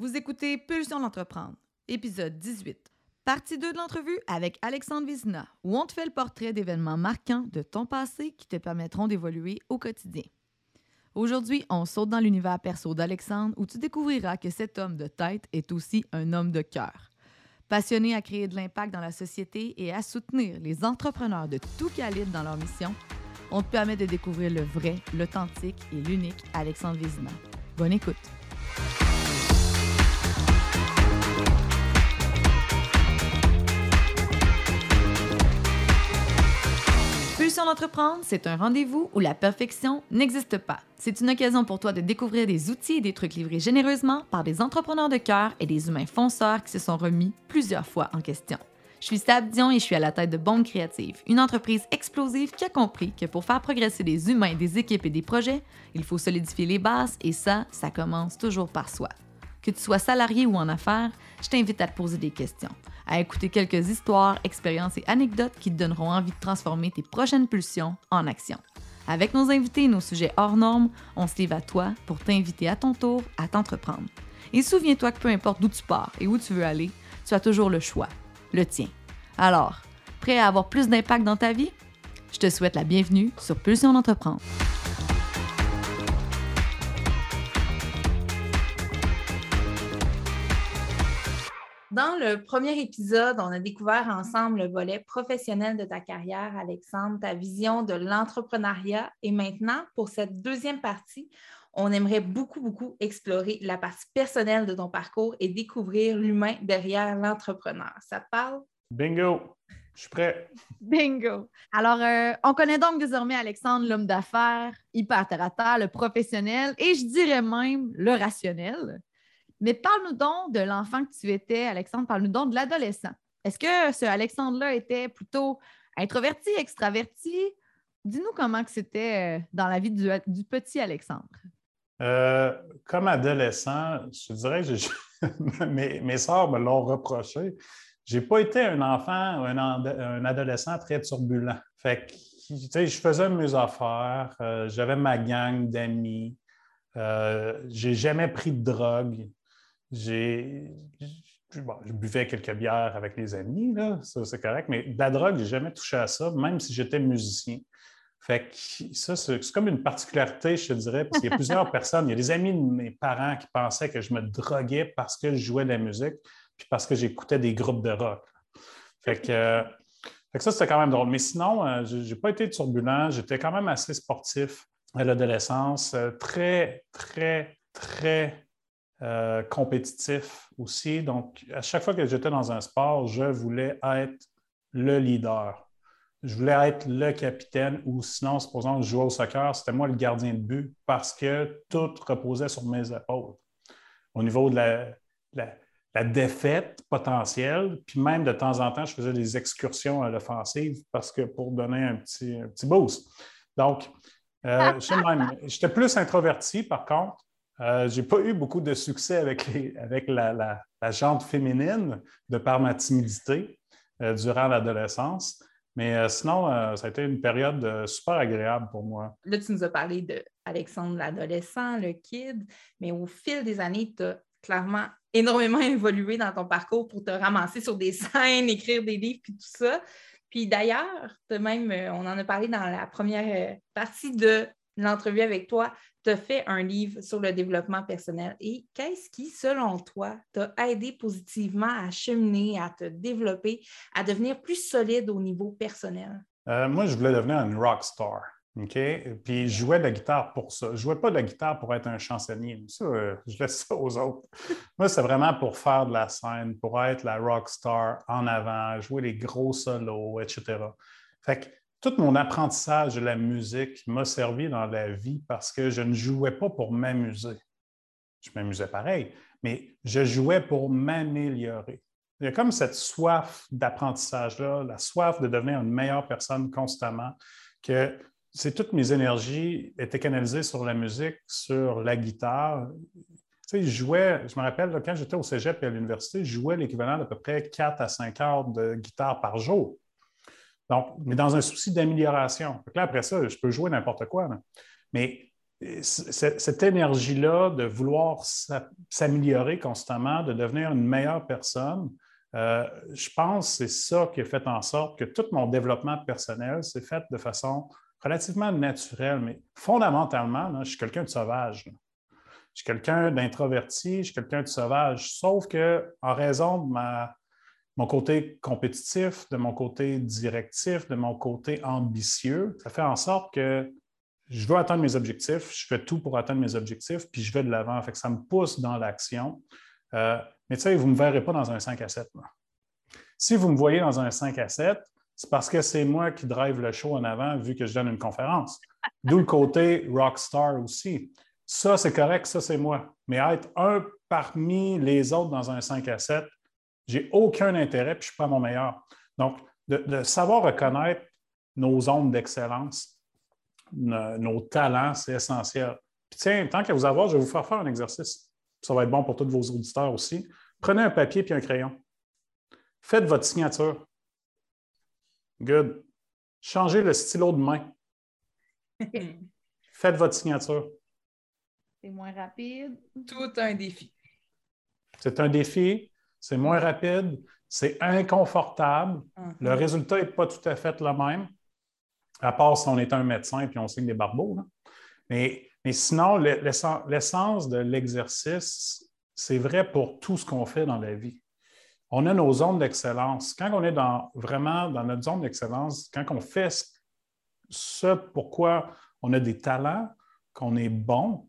Vous écoutez Pulsion d'entreprendre, épisode 18. Partie 2 de l'entrevue avec Alexandre Vizina, où on te fait le portrait d'événements marquants de ton passé qui te permettront d'évoluer au quotidien. Aujourd'hui, on saute dans l'univers perso d'Alexandre où tu découvriras que cet homme de tête est aussi un homme de cœur. Passionné à créer de l'impact dans la société et à soutenir les entrepreneurs de tout calibre dans leur mission, on te permet de découvrir le vrai, l'authentique et l'unique Alexandre Vizina. Bonne écoute! Pulsion d'entreprendre, c'est un rendez-vous où la perfection n'existe pas. C'est une occasion pour toi de découvrir des outils et des trucs livrés généreusement par des entrepreneurs de cœur et des humains fonceurs qui se sont remis plusieurs fois en question. Je suis Stab Dion et je suis à la tête de Bombe Créative, une entreprise explosive qui a compris que pour faire progresser des humains, des équipes et des projets, il faut solidifier les bases et ça, ça commence toujours par soi. Que tu sois salarié ou en affaires, je t'invite à te poser des questions, à écouter quelques histoires, expériences et anecdotes qui te donneront envie de transformer tes prochaines pulsions en action. Avec nos invités et nos sujets hors normes, on se livre à toi pour t'inviter à ton tour à t'entreprendre. Et souviens-toi que peu importe d'où tu pars et où tu veux aller, tu as toujours le choix, le tien. Alors, prêt à avoir plus d'impact dans ta vie? Je te souhaite la bienvenue sur Pulsion d'entreprendre. Le premier épisode, on a découvert ensemble le volet professionnel de ta carrière, Alexandre, ta vision de l'entrepreneuriat. Et maintenant, pour cette deuxième partie, on aimerait beaucoup, beaucoup explorer la partie personnelle de ton parcours et découvrir l'humain derrière l'entrepreneur. Ça te parle? Bingo! Je suis prêt. Bingo! Alors, euh, on connaît donc désormais Alexandre, l'homme d'affaires, hyper terre à terre, le professionnel et je dirais même le rationnel. Mais parle-nous donc de l'enfant que tu étais, Alexandre. Parle-nous donc de l'adolescent. Est-ce que ce Alexandre-là était plutôt introverti, extraverti? Dis-nous comment c'était euh, dans la vie du, petit Alexandre. Euh, comme adolescent, je dirais que mes, soeurs me l'ont reproché. Je n'ai pas été un enfant, un, un, adolescent très turbulent. Fait que, je faisais mes affaires, euh, j'avais ma gang d'amis. Euh, j'ai jamais pris de drogue. J'ai, je buvais quelques bières avec les amis, là, ça c'est correct, mais de la drogue, je n'ai jamais touché à ça, même si j'étais musicien. Fait que ça, c'est comme une particularité, je te dirais, parce qu'il y a plusieurs personnes. Il y a des amis de mes parents qui pensaient que je me droguais parce que je jouais de la musique, puis parce que j'écoutais des groupes de rock. Fait que, ça, c'était quand même drôle. Mais sinon, euh, je n'ai pas été turbulent. J'étais quand même assez sportif à l'adolescence, euh, très, très, très euh, compétitif aussi. Donc, à chaque fois que j'étais dans un sport, je voulais être le leader. Je voulais être le capitaine ou sinon, supposons que je jouais au soccer, c'était moi le gardien de but parce que tout reposait sur mes épaules. Au niveau de la, défaite potentielle, puis même de temps en temps, je faisais des excursions à l'offensive parce que pour donner un petit, petit boost. Donc, euh, j'étais plus introverti par contre. Euh, je n'ai pas eu beaucoup de succès avec, avec la, la, jante féminine de par ma timidité euh, durant l'adolescence. Mais euh, sinon, ça a été une période super agréable pour moi. Là, tu nous as parlé d'Alexandre l'adolescent, le kid, mais au fil des années, tu as clairement énormément évolué dans ton parcours pour te ramasser sur des scènes, écrire des livres, puis tout ça. Puis d'ailleurs, même, on en a parlé dans la première partie de l'entrevue avec toi, tu fait un livre sur le développement personnel. Et qu'est-ce qui, selon toi, t'a aidé positivement à cheminer, à te développer, à devenir plus solide au niveau personnel? Euh, moi, je voulais devenir un rock star. OK? Puis je jouais de la guitare pour ça. Je ne jouais pas de la guitare pour être un chansonnier. Ça, euh, je laisse ça aux autres. Moi, c'est vraiment pour faire de la scène, pour être la rock star en avant, jouer les gros solos, etc. Fait que tout mon apprentissage de la musique m'a servi dans la vie parce que je ne jouais pas pour m'amuser. Je m'amusais pareil, mais je jouais pour m'améliorer. Il y a comme cette soif d'apprentissage-là, la soif de devenir une meilleure personne constamment, que c'est toutes mes énergies étaient canalisées sur la musique, sur la guitare. Tu je jouais, je me rappelle, quand j'étais au cégep et à l'université, je jouais l'équivalent d'à peu près 4 à 5 heures de guitare par jour. Donc, mais dans un souci d'amélioration. Après ça, je peux jouer n'importe quoi. Mais cette énergie-là de vouloir s'améliorer constamment, de devenir une meilleure personne, euh, je pense que c'est ça qui a fait en sorte que tout mon développement personnel s'est fait de façon relativement naturelle, mais fondamentalement, je suis quelqu'un de sauvage. Je suis quelqu'un d'introverti, je suis quelqu'un de sauvage, sauf que en raison de mon côté compétitif, de mon côté directif, de mon côté ambitieux, ça fait en sorte que je veux atteindre mes objectifs, je fais tout pour atteindre mes objectifs, puis je vais de l'avant. Fait que ça me pousse dans l'action. Euh, mais tu sais, vous ne me verrez pas dans un 5 à 7. Si vous me voyez dans un 5 à 7, c'est parce que c'est moi qui drive le show en avant vu que je donne une conférence. D'où le côté rockstar aussi. Ça, c'est correct, ça, c'est moi. Mais être un parmi les autres dans un 5 à 7, j'ai aucun intérêt puis je ne suis pas mon meilleur. Donc, de, savoir reconnaître nos zones d'excellence, nos, talents, c'est essentiel. Puis tiens, tant qu'à vous avoir, je vais vous faire faire un exercice. Ça va être bon pour tous vos auditeurs aussi. Prenez un papier et un crayon. Faites votre signature. Good. Changez le stylo de main. Faites votre signature. C'est moins rapide. Tout un défi. C'est un défi, c'est moins rapide, c'est inconfortable. Le mhm. résultat n'est pas tout à fait le même, à part si on est un médecin et on signe des barbeaux. Mais, mais sinon, l'essence de l'exercice, c'est vrai pour tout ce qu'on fait dans la vie on a nos zones d'excellence. Quand on est dans, vraiment dans notre zone d'excellence, quand on fait ce pourquoi on a des talents, qu'on est bon,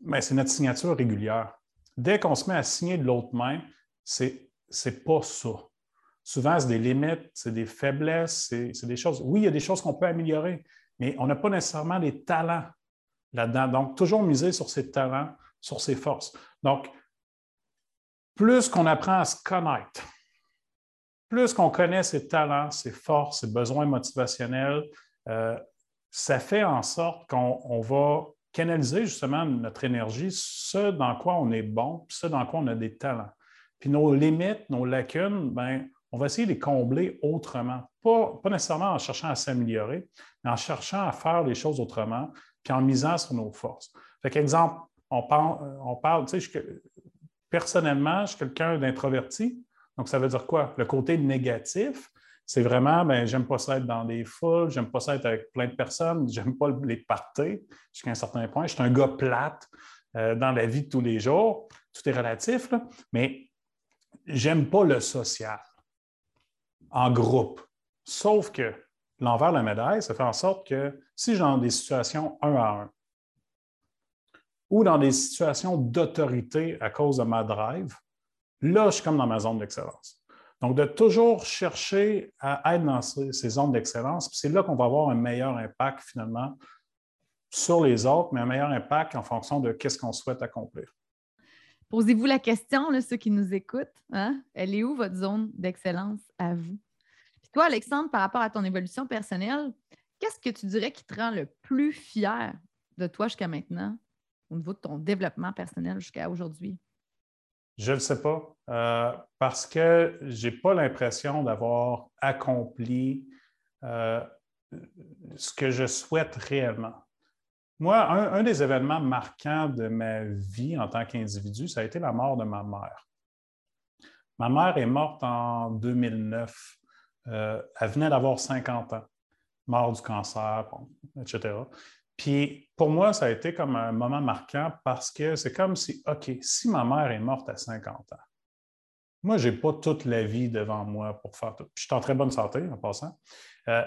mais c'est notre signature régulière. Dès qu'on se met à signer de l'autre main, c'est n'est pas ça. Souvent, c'est des limites, c'est des faiblesses, c'est des choses. Oui, il y a des choses qu'on peut améliorer, mais on n'a pas nécessairement des talents là-dedans. Donc, toujours miser sur ses talents, sur ses forces. Donc, plus qu'on apprend à se connaître, plus qu'on connaît ses talents, ses forces, ses besoins motivationnels, euh, ça fait en sorte qu'on va canaliser justement notre énergie, ce dans quoi on est bon, ce dans quoi on a des talents. Puis nos limites, nos lacunes, ben, on va essayer de les combler autrement. Pas, pas nécessairement en cherchant à s'améliorer, mais en cherchant à faire les choses autrement, puis en misant sur nos forces. Fait qu'exemple, on parle, on parle tu sais, personnellement, je suis quelqu'un d'introverti. Donc, ça veut dire quoi? Le côté négatif, c'est vraiment, ben, j'aime pas ça être dans des foules, j'aime pas ça être avec plein de personnes, j'aime pas les parties jusqu'à un certain point. Je suis un gars plate euh, dans la vie de tous les jours. Tout est relatif, mais j'aime pas le social en groupe. Sauf que l'envers de la médaille, ça fait en sorte que si j'ai dans des situations un à un, ou dans des situations d'autorité à cause de ma drive, là, je suis comme dans ma zone d'excellence. Donc, de toujours chercher à être dans ces, zones d'excellence, c'est là qu'on va avoir un meilleur impact finalement sur les autres, mais un meilleur impact en fonction de qu'est-ce qu'on souhaite accomplir. Posez-vous la question, ceux qui nous écoutent, hein? elle est où votre zone d'excellence à vous? Puis toi, Alexandre, par rapport à ton évolution personnelle, qu'est-ce que tu dirais qui te rend le plus fier de toi jusqu'à maintenant? au niveau de ton développement personnel jusqu'à aujourd'hui? Je ne sais pas, euh, parce que je n'ai pas l'impression d'avoir accompli euh, ce que je souhaite réellement. Moi, un, des événements marquants de ma vie en tant qu'individu, ça a été la mort de ma mère. Ma mère est morte en 2009. Euh, elle venait d'avoir 50 ans, mort du cancer, etc. Puis pour moi, ça a été comme un moment marquant parce que c'est comme si, OK, si ma mère est morte à 50 ans, moi, je n'ai pas toute la vie devant moi pour faire tout. Puis je suis en très bonne santé en passant. Euh,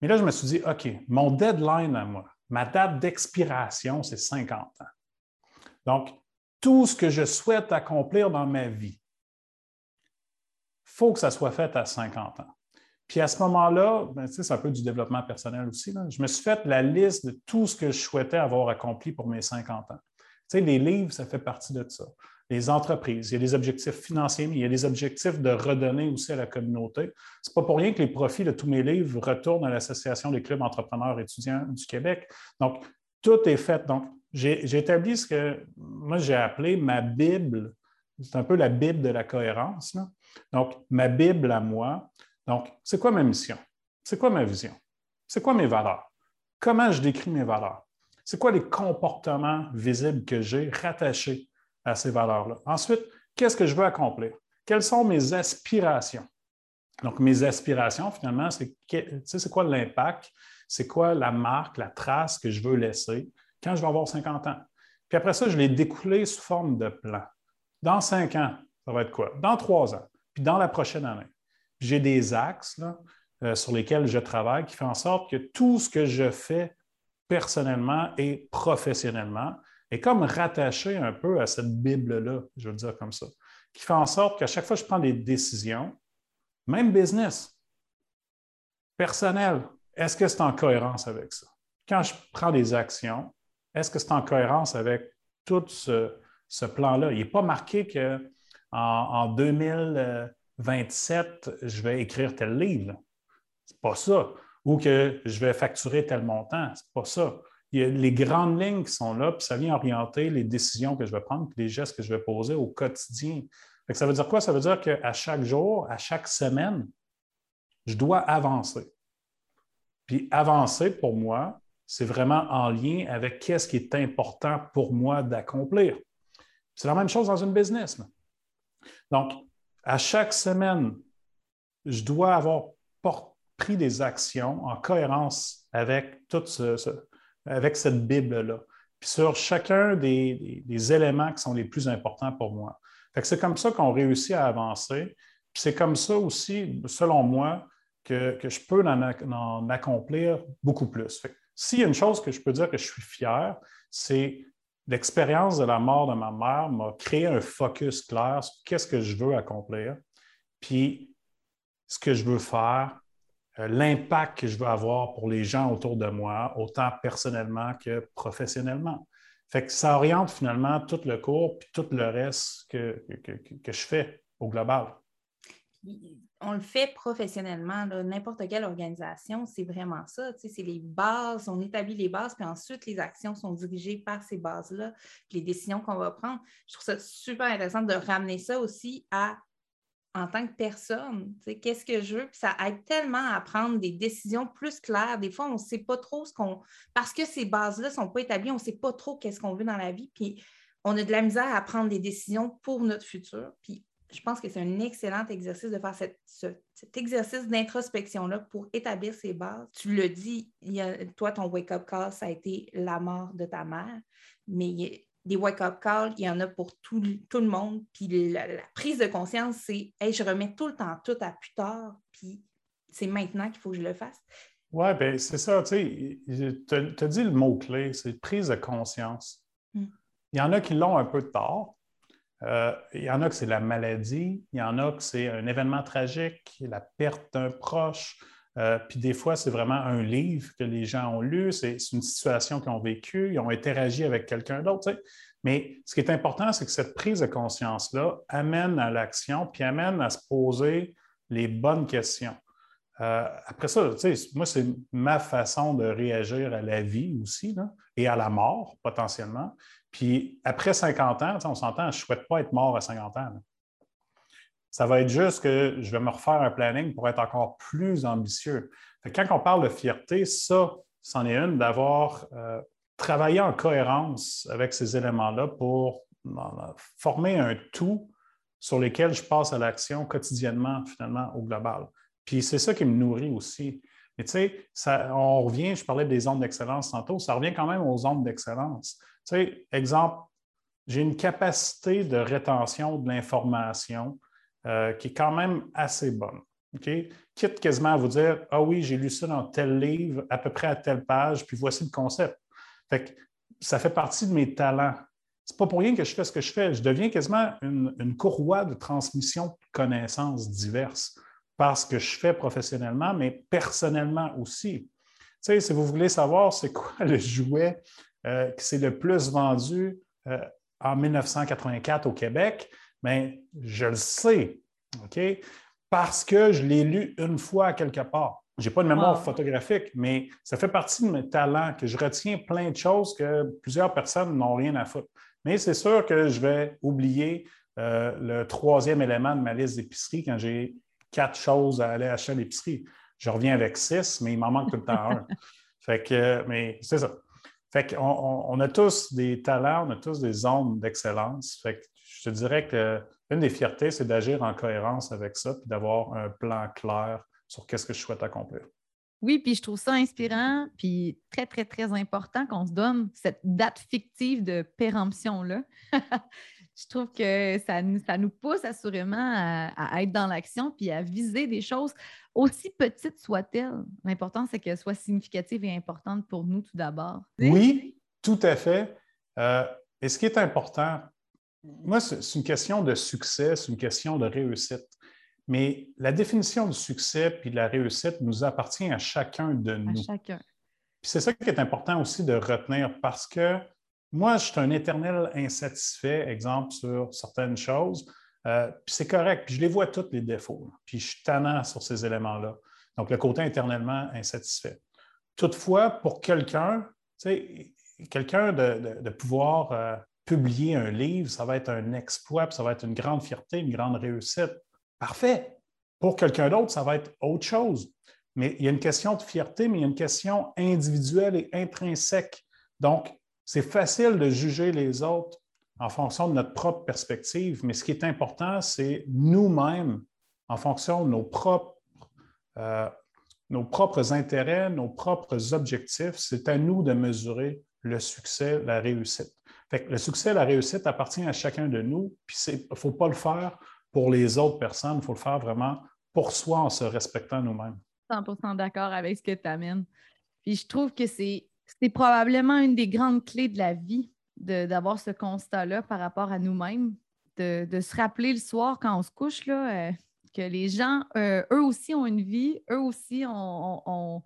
mais là, je me suis dit, OK, mon deadline à moi, ma date d'expiration, c'est 50 ans. Donc, tout ce que je souhaite accomplir dans ma vie, il faut que ça soit fait à 50 ans. Puis à ce moment-là, ben, c'est un peu du développement personnel aussi. Je me suis fait la liste de tout ce que je souhaitais avoir accompli pour mes 50 ans. Les livres, ça fait partie de ça. Les entreprises, il y a des objectifs financiers, mais il y a des objectifs de redonner aussi à la communauté. Ce n'est pas pour rien que les profits de tous mes livres retournent à l'Association des clubs entrepreneurs étudiants du Québec. Donc, tout est fait. Donc, j'ai établi ce que moi j'ai appelé ma Bible. C'est un peu la Bible de la cohérence. Donc, ma Bible à moi, donc, c'est quoi ma mission? C'est quoi ma vision? C'est quoi mes valeurs? Comment je décris mes valeurs? C'est quoi les comportements visibles que j'ai rattachés à ces valeurs-là? Ensuite, qu'est-ce que je veux accomplir? Quelles sont mes aspirations? Donc, mes aspirations, finalement, c'est quoi l'impact? C'est quoi la marque, la trace que je veux laisser quand je vais avoir 50 ans? Puis après ça, je l'ai découlé sous forme de plan. Dans cinq ans, ça va être quoi? Dans trois ans, puis dans la prochaine année. J'ai des axes euh, sur lesquels je travaille qui font en sorte que tout ce que je fais personnellement et professionnellement est comme rattaché un peu à cette Bible-là, je veux dire comme ça, qui fait en sorte qu'à chaque fois que je prends des décisions, même business, personnel, est-ce que c'est en cohérence avec ça? Quand je prends des actions, est-ce que c'est en cohérence avec tout ce, plan-là? Il n'est pas marqué qu'en en, 2027, je vais écrire tel livre. Ce n'est pas ça. Ou que je vais facturer tel montant. Ce n'est pas ça. Il y a les grandes lignes qui sont là, puis ça vient orienter les décisions que je vais prendre, puis les gestes que je vais poser au quotidien. ça veut dire quoi? Ça veut dire qu'à chaque jour, à chaque semaine, je dois avancer. Puis avancer, pour moi, c'est vraiment en lien avec qu'est-ce qui est important pour moi d'accomplir. C'est la même chose dans une business. Donc, à chaque semaine, je dois avoir pris des actions en cohérence avec, tout avec cette Bible-là. Puis sur chacun des, éléments qui sont les plus importants pour moi. c'est comme ça qu'on réussit à avancer. Puis c'est comme ça aussi, selon moi, que, je peux en, accomplir beaucoup plus. S'il y a une chose que je peux dire que je suis fier, c'est l'expérience de la mort de ma mère m'a créé un focus clair sur qu'est-ce que je veux accomplir, puis ce que je veux faire, l'impact que je veux avoir pour les gens autour de moi, autant personnellement que professionnellement. Fait que ça oriente finalement tout le cours puis tout le reste que, que je fais au global on le fait professionnellement, n'importe quelle organisation, c'est vraiment ça. C'est les bases, on établit les bases, puis ensuite les actions sont dirigées par ces bases-là, les décisions qu'on va prendre. Je trouve ça super intéressant de ramener ça aussi à en tant que personne, qu'est-ce que je veux, puis ça aide tellement à prendre des décisions plus claires. Des fois, on ne sait pas trop ce qu'on. Parce que ces bases-là ne sont pas établies, on ne sait pas trop qu'est-ce qu'on veut dans la vie, puis on a de la misère à prendre des décisions pour notre futur. Puis je pense que c'est un excellent exercice de faire cet exercice d'introspection-là pour établir ses bases. Tu le dis, toi, ton wake-up call, ça a été la mort de ta mère, mais des wake-up calls, il y en a pour tout, le monde. Puis la, prise de conscience, c'est hey, je remets tout le temps tout à plus tard, puis c'est maintenant qu'il faut que je le fasse. Oui, bien, c'est ça. Tu as dit le mot-clé, c'est prise de conscience. Hmm. Il y en a qui l'ont un peu tard, euh, il y en a que c'est la maladie, il y en a que c'est un événement tragique, la perte d'un proche. Euh, puis des fois, c'est vraiment un livre que les gens ont lu, c'est une situation qu'ils ont vécue, ils ont interagi avec quelqu'un d'autre. Mais ce qui est important, c'est que cette prise de conscience-là amène à l'action, puis amène à se poser les bonnes questions. Euh, après ça, moi, c'est ma façon de réagir à la vie aussi, et à la mort potentiellement. Puis après 50 ans, on s'entend, je ne souhaite pas être mort à 50 ans. Ça va être juste que je vais me refaire un planning pour être encore plus ambitieux. quand on parle de fierté, ça, c'en est une d'avoir euh, travaillé en cohérence avec ces éléments-là pour former un tout sur lequel je passe à l'action quotidiennement, finalement, au global. Puis c'est ça qui me nourrit aussi. Mais tu sais, on revient, je parlais des ondes d'excellence tantôt, ça revient quand même aux ondes d'excellence. Tu sais, exemple, j'ai une capacité de rétention de l'information euh, qui est quand même assez bonne. Quitte quasiment à vous dire Ah oui, j'ai lu ça dans tel livre, à peu près à telle page, puis voici le concept. Fait ça fait partie de mes talents. Ce n'est pas pour rien que je fais ce que je fais. Je deviens quasiment une, courroie de transmission de connaissances diverses parce que je fais professionnellement, mais personnellement aussi. Tu si vous voulez savoir c'est quoi le jouet euh, qui s'est le plus vendu euh, en 1984 au Québec, bien, je le sais, OK? Parce que je l'ai lu une fois quelque part. Je n'ai pas de mémoire photographique, mais ça fait partie de mes talents, que je retiens plein de choses que plusieurs personnes n'ont rien à foutre. Mais c'est sûr que je vais oublier euh, le troisième élément de ma liste d'épicerie quand j'ai quatre choses à aller acheter à l'épicerie. Je reviens avec six, mais il m'en manque tout le temps un. Fait que, mais c'est ça. Fait qu'on on, a tous des talents, on a tous des zones d'excellence. Fait que je te dirais que une des fiertés, c'est d'agir en cohérence avec ça, puis d'avoir un plan clair sur qu'est-ce que je souhaite accomplir. Oui, puis je trouve ça inspirant, puis très, très, très important qu'on se donne cette date fictive de péremption-là. je trouve que ça, ça, nous pousse assurément à, être dans l'action puis à viser des choses aussi petites soient-elles. L'important, c'est qu'elles soient significatives et importantes pour nous tout d'abord. Oui, tout à fait. Euh, et ce qui est important, moi, c'est une question de succès, c'est une question de réussite. Mais la définition du succès puis de la réussite nous appartient à chacun de nous. À chacun. c'est ça qui est important aussi de retenir parce que moi, je suis un éternel insatisfait, exemple, sur certaines choses. Euh, puis c'est correct, puis je les vois tous les défauts. Puis je suis tannant sur ces éléments-là. Donc, le côté éternellement insatisfait. Toutefois, pour quelqu'un, quelqu'un de, pouvoir euh, publier un livre, ça va être un exploit, ça va être une grande fierté, une grande réussite. Parfait. Pour quelqu'un d'autre, ça va être autre chose. Mais il y a une question de fierté, mais il y a une question individuelle et intrinsèque. Donc, c'est facile de juger les autres en fonction de notre propre perspective, mais ce qui est important, c'est nous-mêmes, en fonction de nos propres, euh, nos propres intérêts, nos propres objectifs, c'est à nous de mesurer le succès, la réussite. Le succès, la réussite appartient à chacun de nous, puis il ne faut pas le faire pour les autres personnes. Il faut le faire vraiment pour soi en se respectant nous-mêmes. 100% d'accord avec ce que tu amènes. Puis je trouve que c'est probablement une des grandes clés de la vie d'avoir ce constat-là par rapport à nous-mêmes, de, se rappeler le soir quand on se couche là, euh, que les gens, euh, eux aussi ont une vie, eux aussi ont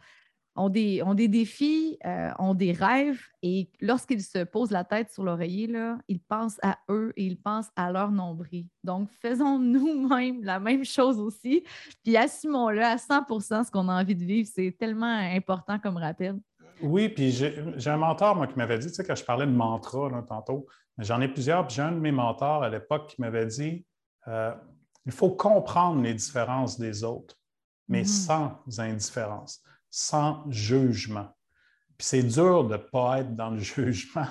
des, ont des défis, euh, ont des rêves, et lorsqu'ils se posent la tête sur l'oreiller, ils pensent à eux et ils pensent à leur nombril. Donc, faisons nous-mêmes la même chose aussi, puis assumons-le à 100% ce qu'on a envie de vivre. C'est tellement important comme rappel. Oui, puis j'ai un mentor, moi, qui m'avait dit, tu sais, quand je parlais de mantra là, tantôt, j'en ai plusieurs, puis j'ai un de mes mentors à l'époque qui m'avait dit euh, il faut comprendre les différences des autres, mais mm-hmm. sans indifférence sans jugement. Puis c'est dur de ne pas être dans le jugement,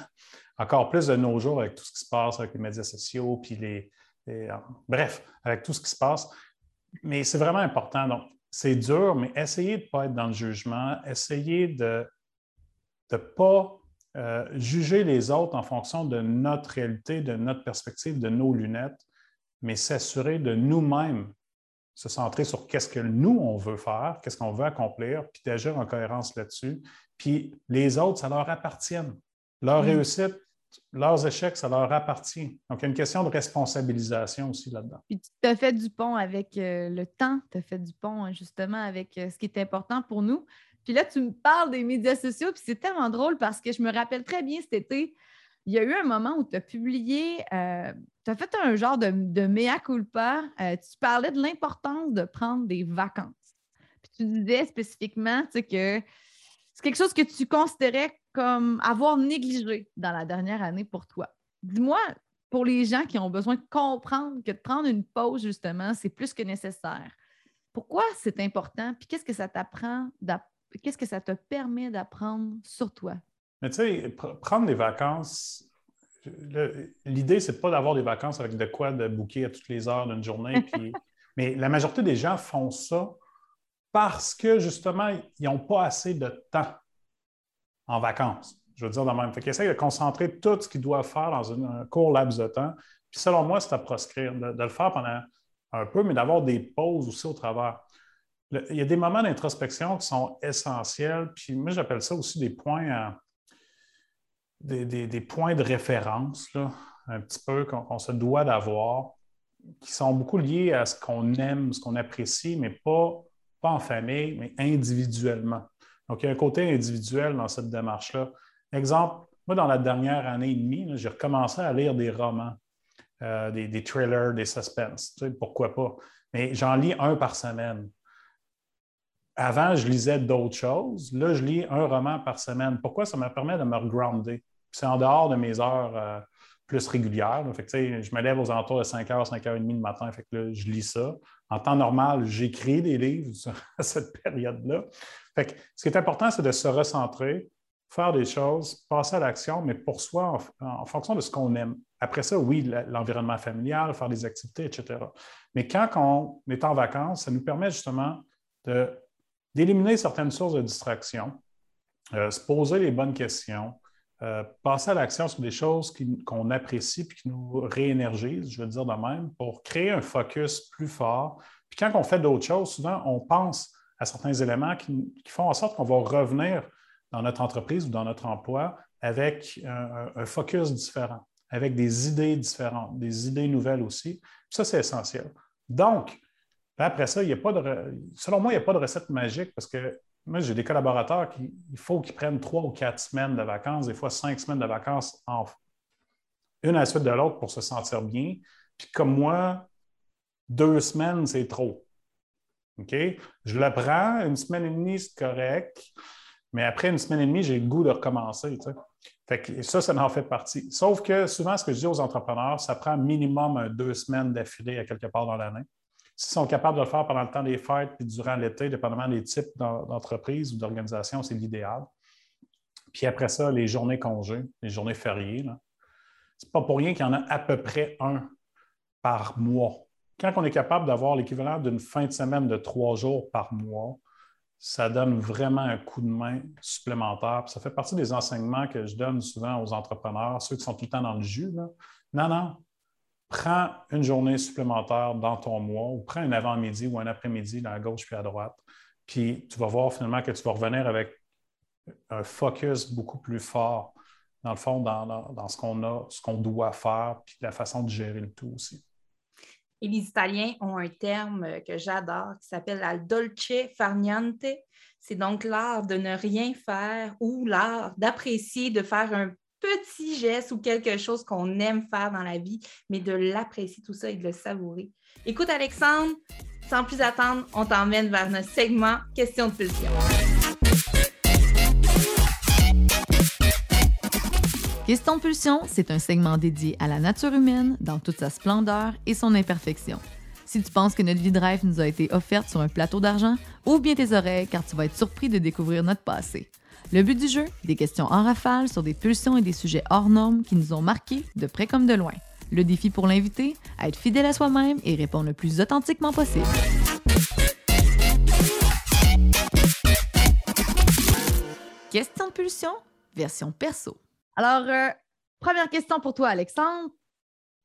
encore plus de nos jours avec tout ce qui se passe avec les médias sociaux, puis les, euh, bref, avec tout ce qui se passe. Mais c'est vraiment important. Donc, c'est dur, mais essayez de ne pas être dans le jugement, essayez de ne pas euh, juger les autres en fonction de notre réalité, de notre perspective, de nos lunettes, mais s'assurer de nous-mêmes se centrer sur qu'est-ce que nous, on veut faire, qu'est-ce qu'on veut accomplir, puis d'agir en cohérence là-dessus. Puis les autres, ça leur appartient. Leur mm. réussite, leurs échecs, ça leur appartient. Donc, il y a une question de responsabilisation aussi là-dedans. Puis tu as fait du pont avec euh, le temps, tu as fait du pont hein, justement avec euh, ce qui est important pour nous. Puis là, tu me parles des médias sociaux, puis c'est tellement drôle parce que je me rappelle très bien cet été, il y a eu un moment où tu as publié, euh, tu as fait un genre de, mea culpa. Euh, tu parlais de l'importance de prendre des vacances. Puis tu disais spécifiquement que c'est quelque chose que tu considérais comme avoir négligé dans la dernière année pour toi. Dis-moi, pour les gens qui ont besoin de comprendre que de prendre une pause, justement, c'est plus que nécessaire. Pourquoi c'est important? Puis qu'est-ce que ça t'apprend, qu'est-ce que ça te permet d'apprendre sur toi? Mais tu sais, prendre des vacances, l'idée, c'est pas d'avoir des vacances avec de quoi de bouquer à toutes les heures d'une journée. mais la majorité des gens font ça parce que justement, ils n'ont pas assez de temps en vacances. Je veux dire, dans même. Fait qu'ils essayent de concentrer tout ce qu'ils doivent faire dans un court laps de temps. Puis selon moi, c'est à proscrire, de, le faire pendant un peu, mais d'avoir des pauses aussi au travers. il y a des moments d'introspection qui sont essentiels. Puis moi, j'appelle ça aussi des points à, des, points de référence, un petit peu, qu'on se doit d'avoir, qui sont beaucoup liés à ce qu'on aime, ce qu'on apprécie, mais pas, pas en famille, mais individuellement. Donc, il y a un côté individuel dans cette démarche-là. Exemple, moi, dans la dernière année et demie, j'ai recommencé à lire des romans, euh, des, trailers, des suspens. pourquoi pas? Mais j'en lis un par semaine. Avant, je lisais d'autres choses. Là, je lis un roman par semaine. Pourquoi? Ça me permet de me regrounder c'est en dehors de mes heures euh, plus régulières. je me lève aux alentours de 5 h, 5 h 30 le matin. Fait que je lis ça. En temps normal, j'écris des livres à cette période-là. ce qui est important, c'est de se recentrer, faire des choses, passer à l'action, mais pour soi, en, fonction de ce qu'on aime. Après ça, oui, l'environnement familial, faire des activités, etc. Mais quand on est en vacances, ça nous permet justement d'éliminer certaines sources de distraction, euh, se poser les bonnes questions, euh, passer à l'action sur des choses qu'on apprécie et qui nous réénergisent, je veux dire de même, pour créer un focus plus fort. Puis quand on fait d'autres choses, souvent, on pense à certains éléments qui, font en sorte qu'on va revenir dans notre entreprise ou dans notre emploi avec un, focus différent, avec des idées différentes, des idées nouvelles aussi. ça, c'est essentiel. Donc, après ça, il y a pas de, selon moi, il n'y a pas de recette magique parce que moi, j'ai des collaborateurs qui, il faut qu'ils prennent trois ou quatre semaines de vacances, des fois cinq semaines de vacances, en, une à la suite de l'autre pour se sentir bien. Puis comme moi, deux semaines, c'est trop. OK? Je le prends, une semaine et demie, c'est correct, mais après une semaine et demie, j'ai le goût de recommencer. Ça, ça en fait partie. Sauf que souvent, ce que je dis aux entrepreneurs, ça prend minimum deux semaines d'affilée à quelque part dans l'année. S'ils sont capables de le faire pendant le temps des fêtes et durant l'été, dépendamment des types d'entreprises ou d'organisations, c'est l'idéal. Puis après ça, les journées congés, les journées fériées. Ce n'est pas pour rien qu'il y en a à peu près un par mois. Quand on est capable d'avoir l'équivalent d'une fin de semaine de trois jours par mois, ça donne vraiment un coup de main supplémentaire. ça fait partie des enseignements que je donne souvent aux entrepreneurs, ceux qui sont tout le temps dans le jus. Non, non, prends une journée supplémentaire dans ton mois ou prends un avant-midi ou un après-midi à gauche puis à droite. Puis tu vas voir finalement que tu vas revenir avec un focus beaucoup plus fort, dans le fond, dans, ce qu'on a, ce qu'on doit faire, puis la façon de gérer le tout aussi. Et les Italiens ont un terme que j'adore qui s'appelle la dolce farniente. C'est donc l'art de ne rien faire ou l'art d'apprécier, de faire un petit geste ou quelque chose qu'on aime faire dans la vie, mais de l'apprécier tout ça et de le savourer. Écoute, Alexandre, sans plus attendre, on t'emmène vers notre segment Question de pulsion. Question de pulsion, c'est un segment dédié à la nature humaine dans toute sa splendeur et son imperfection. Si tu penses que notre vie de rêve nous a été offerte sur un plateau d'argent, ouvre bien tes oreilles car tu vas être surpris de découvrir notre passé. Le but du jeu, des questions en rafale sur des pulsions et des sujets hors normes qui nous ont marqués de près comme de loin. Le défi pour l'invité, être fidèle à soi-même et répondre le plus authentiquement possible. Question de pulsion, version perso. Alors, euh, première question pour toi, Alexandre.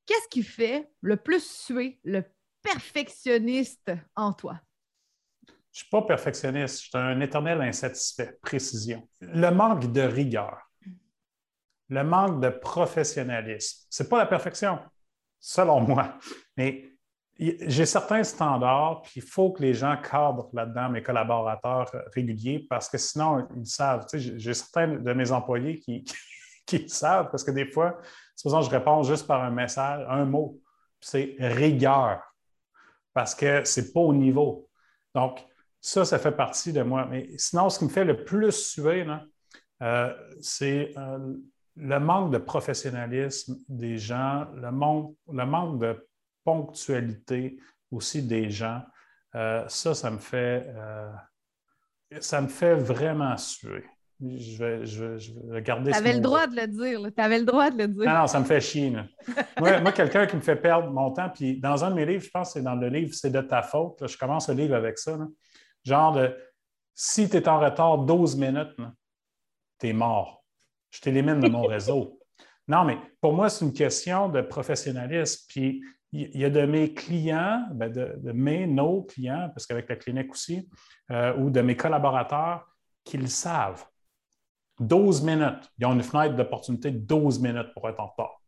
Qu'est-ce qui fait le plus suer le perfectionniste en toi? Je ne suis pas perfectionniste, je suis un éternel insatisfait, précision. Le manque de rigueur, le manque de professionnalisme, ce n'est pas la perfection, selon moi. Mais j'ai certains standards, puis il faut que les gens cadrent là-dedans, mes collaborateurs réguliers, parce que sinon, ils savent. j'ai certains de mes employés qui, qui, savent, parce que des fois, supposons je réponds juste par un message, un mot, c'est rigueur, parce que ce n'est pas au niveau. Donc, ça, ça fait partie de moi. Mais sinon, ce qui me fait le plus suer, euh, c'est euh, le manque de professionnalisme des gens, le manque, le manque de ponctualité aussi des gens. Euh, ça, ça me fait, ça me fait vraiment suer. Je vais, je garder Tu avais le droit de le dire. Tu avais le droit de le dire. Non, non, ça me fait chier. moi, moi quelqu'un qui me fait perdre mon temps, puis dans un de mes livres, je pense que c'est dans le livre C'est de ta faute. je commence le livre avec ça. Genre de si tu es en retard 12 minutes, tu es mort. Je t'élimine de mon réseau. Non, mais pour moi, c'est une question de professionnalisme. Puis il y a de mes clients, ben, de, mes, nos clients, parce qu'avec la clinique aussi, euh, ou de mes collaborateurs qui le savent. 12 minutes. Ils ont une fenêtre d'opportunité de 12 minutes pour être en retard,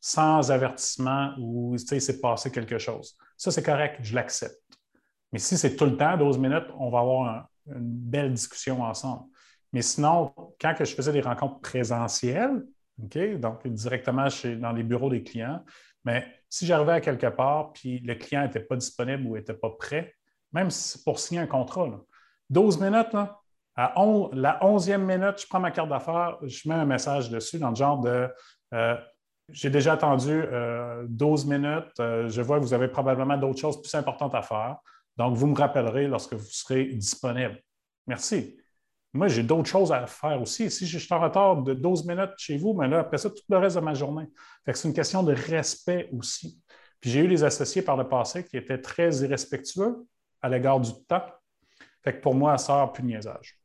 sans avertissement ou il s'est passé quelque chose. Ça, c'est correct, je l'accepte. Mais si c'est tout le temps, 12 minutes, on va avoir une belle discussion ensemble. Mais sinon, quand je faisais des rencontres présentielles, donc directement chez, dans les bureaux des clients, mais si j'arrivais à quelque part puis le client n'était pas disponible ou n'était pas prêt, même pour signer un contrat, 12 minutes, à la 11e minute, je prends ma carte d'affaires, je mets un message dessus dans le genre de euh, J'ai déjà attendu 12 euh, minutes, euh, je vois que vous avez probablement d'autres choses plus importantes à faire. Donc, vous me rappellerez lorsque vous serez disponible. Merci. moi, j'ai d'autres choses à faire aussi. Si je suis en retard de 12 minutes chez vous, mais là, après ça, tout le reste de ma journée. c'est une question de respect aussi. Puis j'ai eu des associés par le passé qui étaient très irrespectueux à l'égard du temps. Fait que pour moi, ça sort plus de niaisage.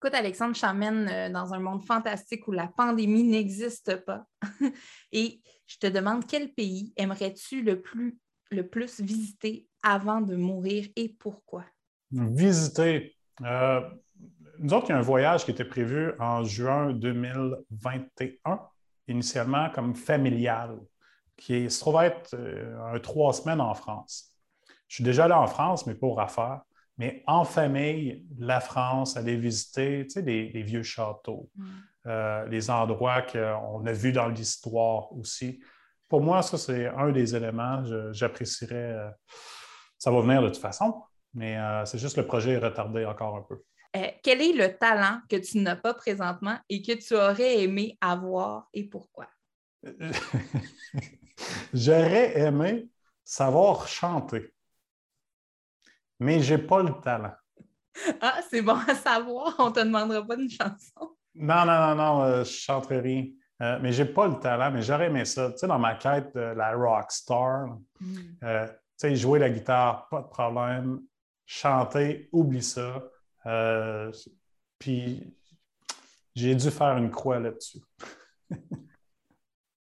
Écoute, Alexandre, je t'emmène euh, dans un monde fantastique où la pandémie n'existe pas. Et je te demande quel pays aimerais-tu le plus, le plus visiter? Avant de mourir et pourquoi? Visiter. Euh, nous autres, il y a un voyage qui était prévu en juin 2021, initialement comme familial, qui se trouve être euh, un trois semaines en France. Je suis déjà allé en France, mais pour affaires. Mais en famille, la France, aller visiter tu sais, les, vieux châteaux, mm. euh, les endroits qu'on a vus dans l'histoire aussi. Pour moi, ça, c'est un des éléments. J'apprécierais. Euh, ça va venir de toute façon, mais euh, c'est juste le projet est retardé encore un peu. quel est le talent que tu n'as pas présentement et que tu aurais aimé avoir et pourquoi? J'aurais aimé savoir chanter mais je n'ai pas le talent. Ah, c'est bon à savoir. On ne te demandera pas une chanson. Non, non, non, non, euh, je ne chanterai rien. Euh, mais je n'ai pas le talent, mais j'aurais aimé ça. Tu sais, dans ma quête de la rock star, hmm. euh, jouer la guitare, pas de problème. Chanter, oublie ça. puis j'ai dû faire une croix là-dessus.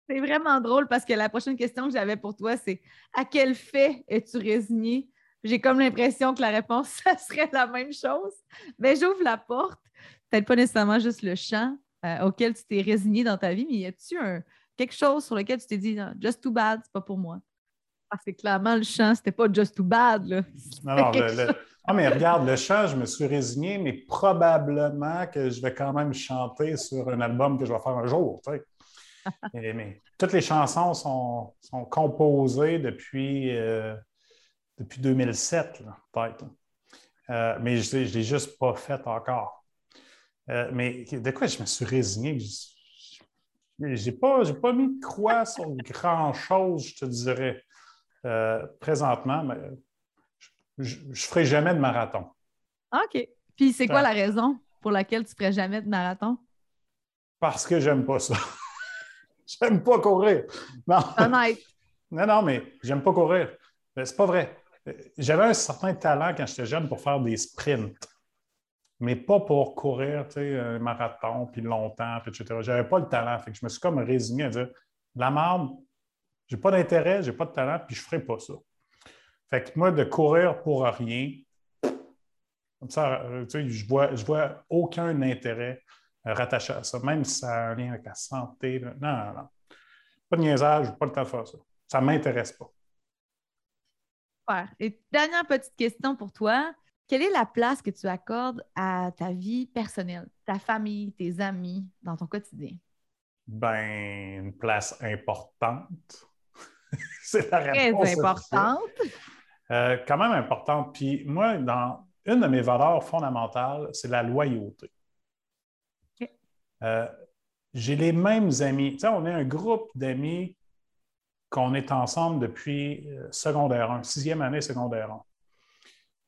c'est vraiment drôle parce que la prochaine question que j'avais pour toi, c'est à quel fait es-tu résigné? J'ai comme l'impression que la réponse, ça serait la même chose. Mais j'ouvre la porte. Peut-être pas nécessairement juste le chant euh, auquel tu t'es résigné dans ta vie, mais y a-tu quelque chose sur lequel tu t'es dit, just too bad, c'est pas pour moi? Parce que clairement, le chant, c'était pas just too bad. Là. Non, non, ah, mais regarde, le chant, je me suis résigné, mais probablement que je vais quand même chanter sur un album que je vais faire un jour. mais toutes les chansons sont, composées depuis. Euh, depuis 2007, peut-être. Euh, mais je ne l'ai juste pas fait encore. Euh, mais de quoi je me suis résigné? Je n'ai pas, pas mis de croix sur grand-chose, je te dirais, euh, présentement, mais je ne ferai jamais de marathon. OK. Puis c'est quoi la raison pour laquelle tu ne ferais jamais de marathon? Parce que j'aime pas ça. j'aime pas courir. Non. Non, non, mais j'aime pas courir. C'est pas vrai j'avais un certain talent quand j'étais jeune pour faire des sprints, mais pas pour courir un marathon, puis longtemps, puis etc. Je n'avais pas le talent. Fait que je me suis comme résigné à dire la merde, j'ai pas d'intérêt, j'ai pas de talent, puis je ne ferai pas ça. Fait que moi, de courir pour rien, comme ça, euh, je vois, je vois aucun intérêt rattaché à ça, même si ça a un lien avec la santé. Non, non, non. Pas de niaisage, pas le temps de faire ça. Ça ne m'intéresse pas. Et dernière petite question pour toi. Quelle est la place que tu accordes à ta vie personnelle, ta famille, tes amis dans ton quotidien? Ben, une place importante. c'est la réponse. Très importante. Euh, quand même importante. Puis moi, dans une de mes valeurs fondamentales, c'est la loyauté. Euh, j'ai les mêmes amis. Tu sais, on est un groupe d'amis qu'on est ensemble depuis euh, secondaire 1, sixième année secondaire 1.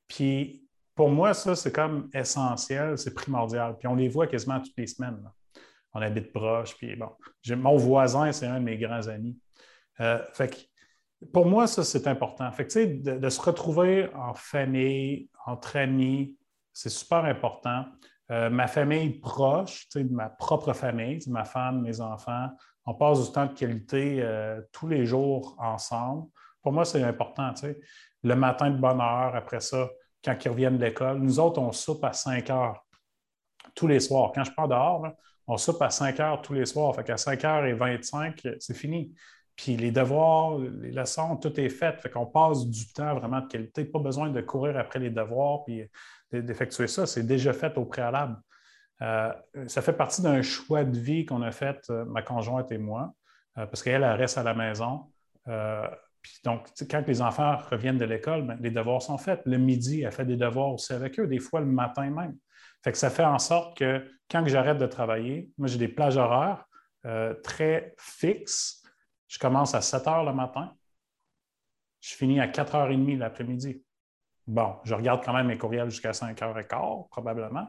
Puis pour moi, ça, c'est comme essentiel, c'est primordial. Puis on les voit quasiment toutes les semaines. On habite proche, puis bon. Mon voisin, c'est un de mes grands amis. Euh, fait que pour moi, ça, c'est important. Fait que, de, de se retrouver en famille, entre amis, c'est super important. Euh, ma famille proche, ma propre famille, ma femme, mes enfants, on passe du temps de qualité euh, tous les jours ensemble. Pour moi, c'est important. Le matin de bonne heure, après ça, quand ils reviennent de l'école, nous autres, on soupe à 5 heures tous les soirs. Quand je pars dehors, on soupe à 5 heures tous les soirs. Fait qu'à 5 h 25, c'est fini. Puis les devoirs, les leçons, tout est fait. Fait qu'on passe du temps vraiment de qualité. Pas besoin de courir après les devoirs puis d'effectuer ça. C'est déjà fait au préalable. Euh, ça fait partie d'un choix de vie qu'on a fait, euh, ma conjointe et moi, euh, parce qu'elle, reste à la maison. puis donc, quand les enfants reviennent de l'école, ben, les devoirs sont faits. Le midi, elle fait des devoirs aussi avec eux, des fois le matin même. Fait que ça fait en sorte que quand j'arrête de travailler, moi, j'ai des plages horaires très fixes. Je commence à 7 heures le matin. Je finis à 4 h 30 l'après-midi. Bon, je regarde quand même mes courriels jusqu'à 5h15, probablement,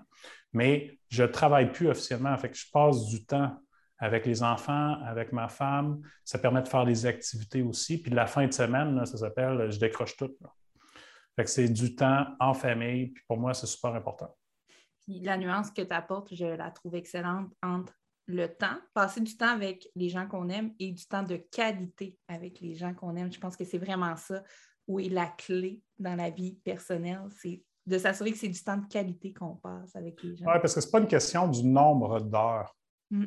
mais je ne travaille plus officiellement. Fait que je passe du temps avec les enfants, avec ma femme. Ça permet de faire des activités aussi. Puis la fin de semaine, ça s'appelle Je décroche tout. Fait que c'est du temps en famille. Puis pour moi, c'est super important. la nuance que tu apportes, je la trouve excellente entre le temps, passer du temps avec les gens qu'on aime et du temps de qualité avec les gens qu'on aime. Je pense que c'est vraiment ça où est la clé dans la vie personnelle. C'est de s'assurer que c'est du temps de qualité qu'on passe avec les gens. Oui, parce que ce n'est pas une question du nombre d'heures. Mm.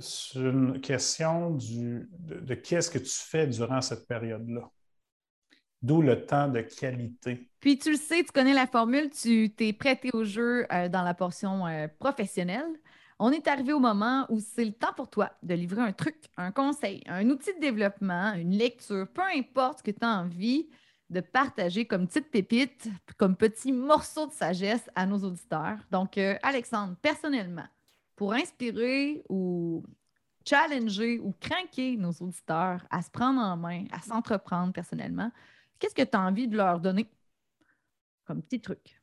C'est une question du, de, qu'est-ce que tu fais durant cette période-là. D'où le temps de qualité. Puis tu le sais, tu connais la formule, tu t'es prêté au jeu euh, dans la portion euh, professionnelle. On est arrivé au moment où c'est le temps pour toi de livrer un truc, un conseil, un outil de développement, une lecture, peu importe ce que tu as envie de partager comme petite pépite, comme petit morceau de sagesse à nos auditeurs. Donc, euh, Alexandre, personnellement, pour inspirer ou challenger ou craquer nos auditeurs à se prendre en main, à s'entreprendre personnellement, qu'est-ce que tu as envie de leur donner comme petit truc?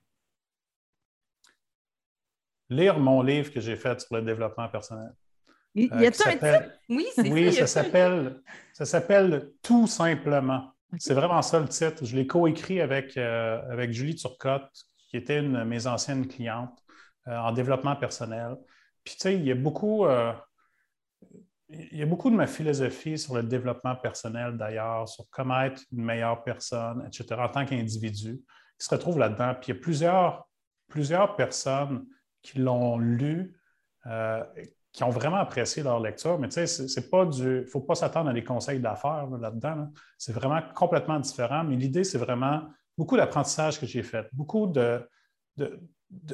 Lire mon livre que j'ai fait sur le développement personnel. Il y a euh, un titre? Oui, c'est Oui, ça s'appelle, ça s'appelle Tout simplement. C'est vraiment ça le titre. Je l'ai coécrit avec, euh, avec Julie Turcotte, qui était une de mes anciennes clientes euh, en développement personnel. Puis, tu sais, il y a beaucoup. Euh, il y a beaucoup de ma philosophie sur le développement personnel d'ailleurs, sur comment être une meilleure personne, etc., en tant qu'individu, qui se retrouve là-dedans. Puis il y a plusieurs, plusieurs personnes qui l'ont lu, qui ont vraiment apprécié leur lecture, mais tu sais, c'est pas du. Il ne faut pas s'attendre à des conseils d'affaires là-dedans. C'est vraiment complètement différent, mais l'idée, c'est vraiment beaucoup d'apprentissage que j'ai fait, beaucoup de, de,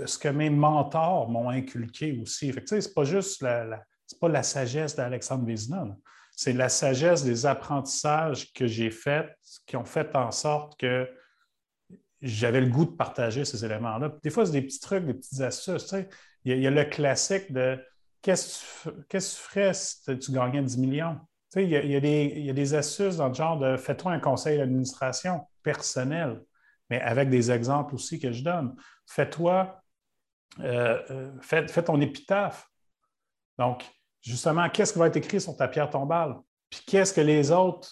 ce que mes mentors m'ont inculqué aussi. Fait que, c'est pas juste la, pas la sagesse d'Alexandre Vézina, c'est la sagesse des apprentissages que j'ai faits qui ont fait en sorte que j'avais le goût de partager ces éléments-là. Des fois, c'est des petits trucs, des petites astuces. Tu sais. il, y a, le classique de qu'est-ce que tu ferais si tu gagnais 10 millions? il, y a, des, astuces dans le genre de fais-toi un conseil d'administration personnel, mais avec des exemples aussi que je donne. Fais-toi, euh, euh, fais, ton épitaphe. Donc, justement, qu'est-ce qui va être écrit sur ta pierre tombale? Puis qu'est-ce que les autres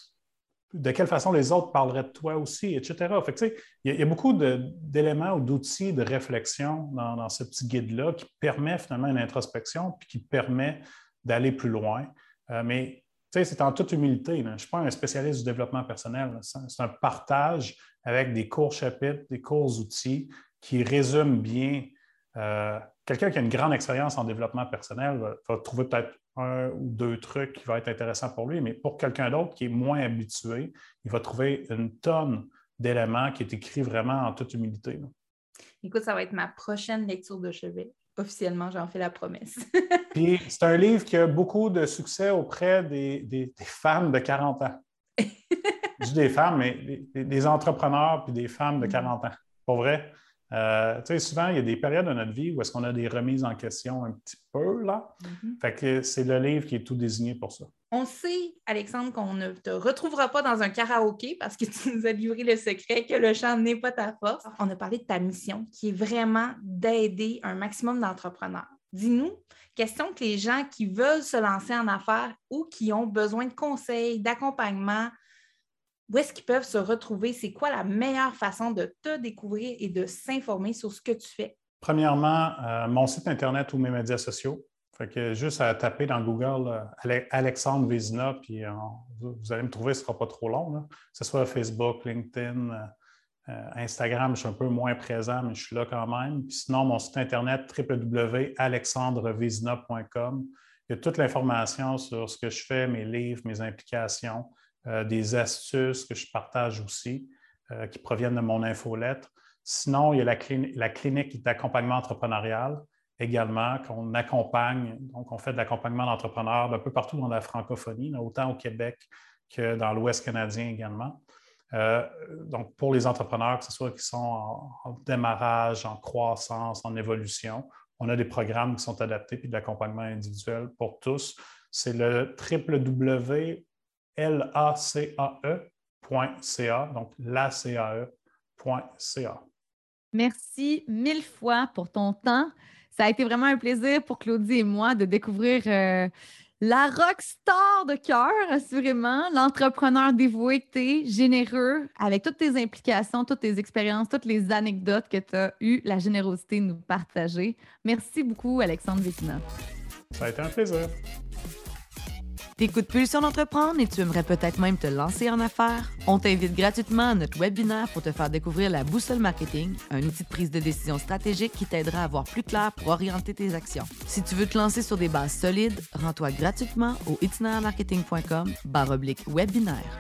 de quelle façon les autres parleraient de toi aussi, etc. il, y a, beaucoup d'éléments ou d'outils de réflexion dans, ce petit guide-là qui permet finalement une introspection puis qui permet d'aller plus loin. Euh, mais c'est en toute humilité. Je ne suis pas un spécialiste du développement personnel. C'est un partage avec des courts chapitres, des courts outils qui résument bien. Euh, quelqu'un qui a une grande expérience en développement personnel va trouver peut-être un ou deux trucs qui vont être intéressants pour lui, mais pour quelqu'un d'autre qui est moins habitué, il va trouver une tonne d'éléments qui est écrit vraiment en toute humilité. Écoute, ça va être ma prochaine lecture de chevet. Officiellement, j'en fais la promesse. Puis c'est un livre qui a beaucoup de succès auprès des, femmes de 40 ans. Je dis des femmes, mais des, entrepreneurs puis des femmes de 40 mm. ans. Pour vrai, euh, tu sais, souvent, il y a des périodes de notre vie où est-ce qu'on a des remises en question un petit peu, là. Mm-hmm. Fait que c'est le livre qui est tout désigné pour ça. On sait, Alexandre, qu'on ne te retrouvera pas dans un karaoké parce que tu nous as livré le secret que le chant n'est pas ta force. On a parlé de ta mission qui est vraiment d'aider un maximum d'entrepreneurs. Dis-nous, question que les gens qui veulent se lancer en affaires ou qui ont besoin de conseils, d'accompagnement, où est-ce qu'ils peuvent se retrouver? C'est quoi la meilleure façon de te découvrir et de s'informer sur ce que tu fais? Premièrement, euh, mon site Internet ou mes médias sociaux. Fait que juste à taper dans Google euh, Alexandre Vézina, puis euh, vous allez me trouver, ce ne sera pas trop long. Que ce soit Facebook, LinkedIn, Instagram, je suis un peu moins présent, mais je suis là quand même. Puis sinon, mon site Internet www.alexandrevézina.com. Il y a toute l'information sur ce que je fais, mes livres, mes implications. Euh, des astuces que je partage aussi euh, qui proviennent de mon infolettre. Sinon, il y a la, clinique d'accompagnement entrepreneurial également, qu'on accompagne. Donc, on fait de l'accompagnement d'entrepreneurs un peu partout dans la francophonie, autant au Québec que dans l'Ouest canadien également. Euh, donc, pour les entrepreneurs, que ce soit qui sont en, démarrage, en croissance, en évolution, on a des programmes qui sont adaptés puis de l'accompagnement individuel pour tous. C'est le lacae.ca, donc lacae.ca. Merci mille fois pour ton temps. Ça a été vraiment un plaisir pour Claudie et moi de découvrir euh, la rockstar de cœur, assurément, l'entrepreneur dévoué que tu es, généreux, avec toutes tes implications, toutes tes expériences, toutes les anecdotes que tu as eu la générosité de nous partager. Merci beaucoup, Alexandre Vétina. Ça a été un plaisir. T'écoutes Pulsion d'entreprendre et tu aimerais peut-être même te lancer en affaires? On t'invite gratuitement à notre webinaire pour te faire découvrir la boussole marketing, un outil de prise de décision stratégique qui t'aidera à voir plus clair pour orienter tes actions. Si tu veux te lancer sur des bases solides, rends-toi gratuitement au itinermarketing.com webinaire.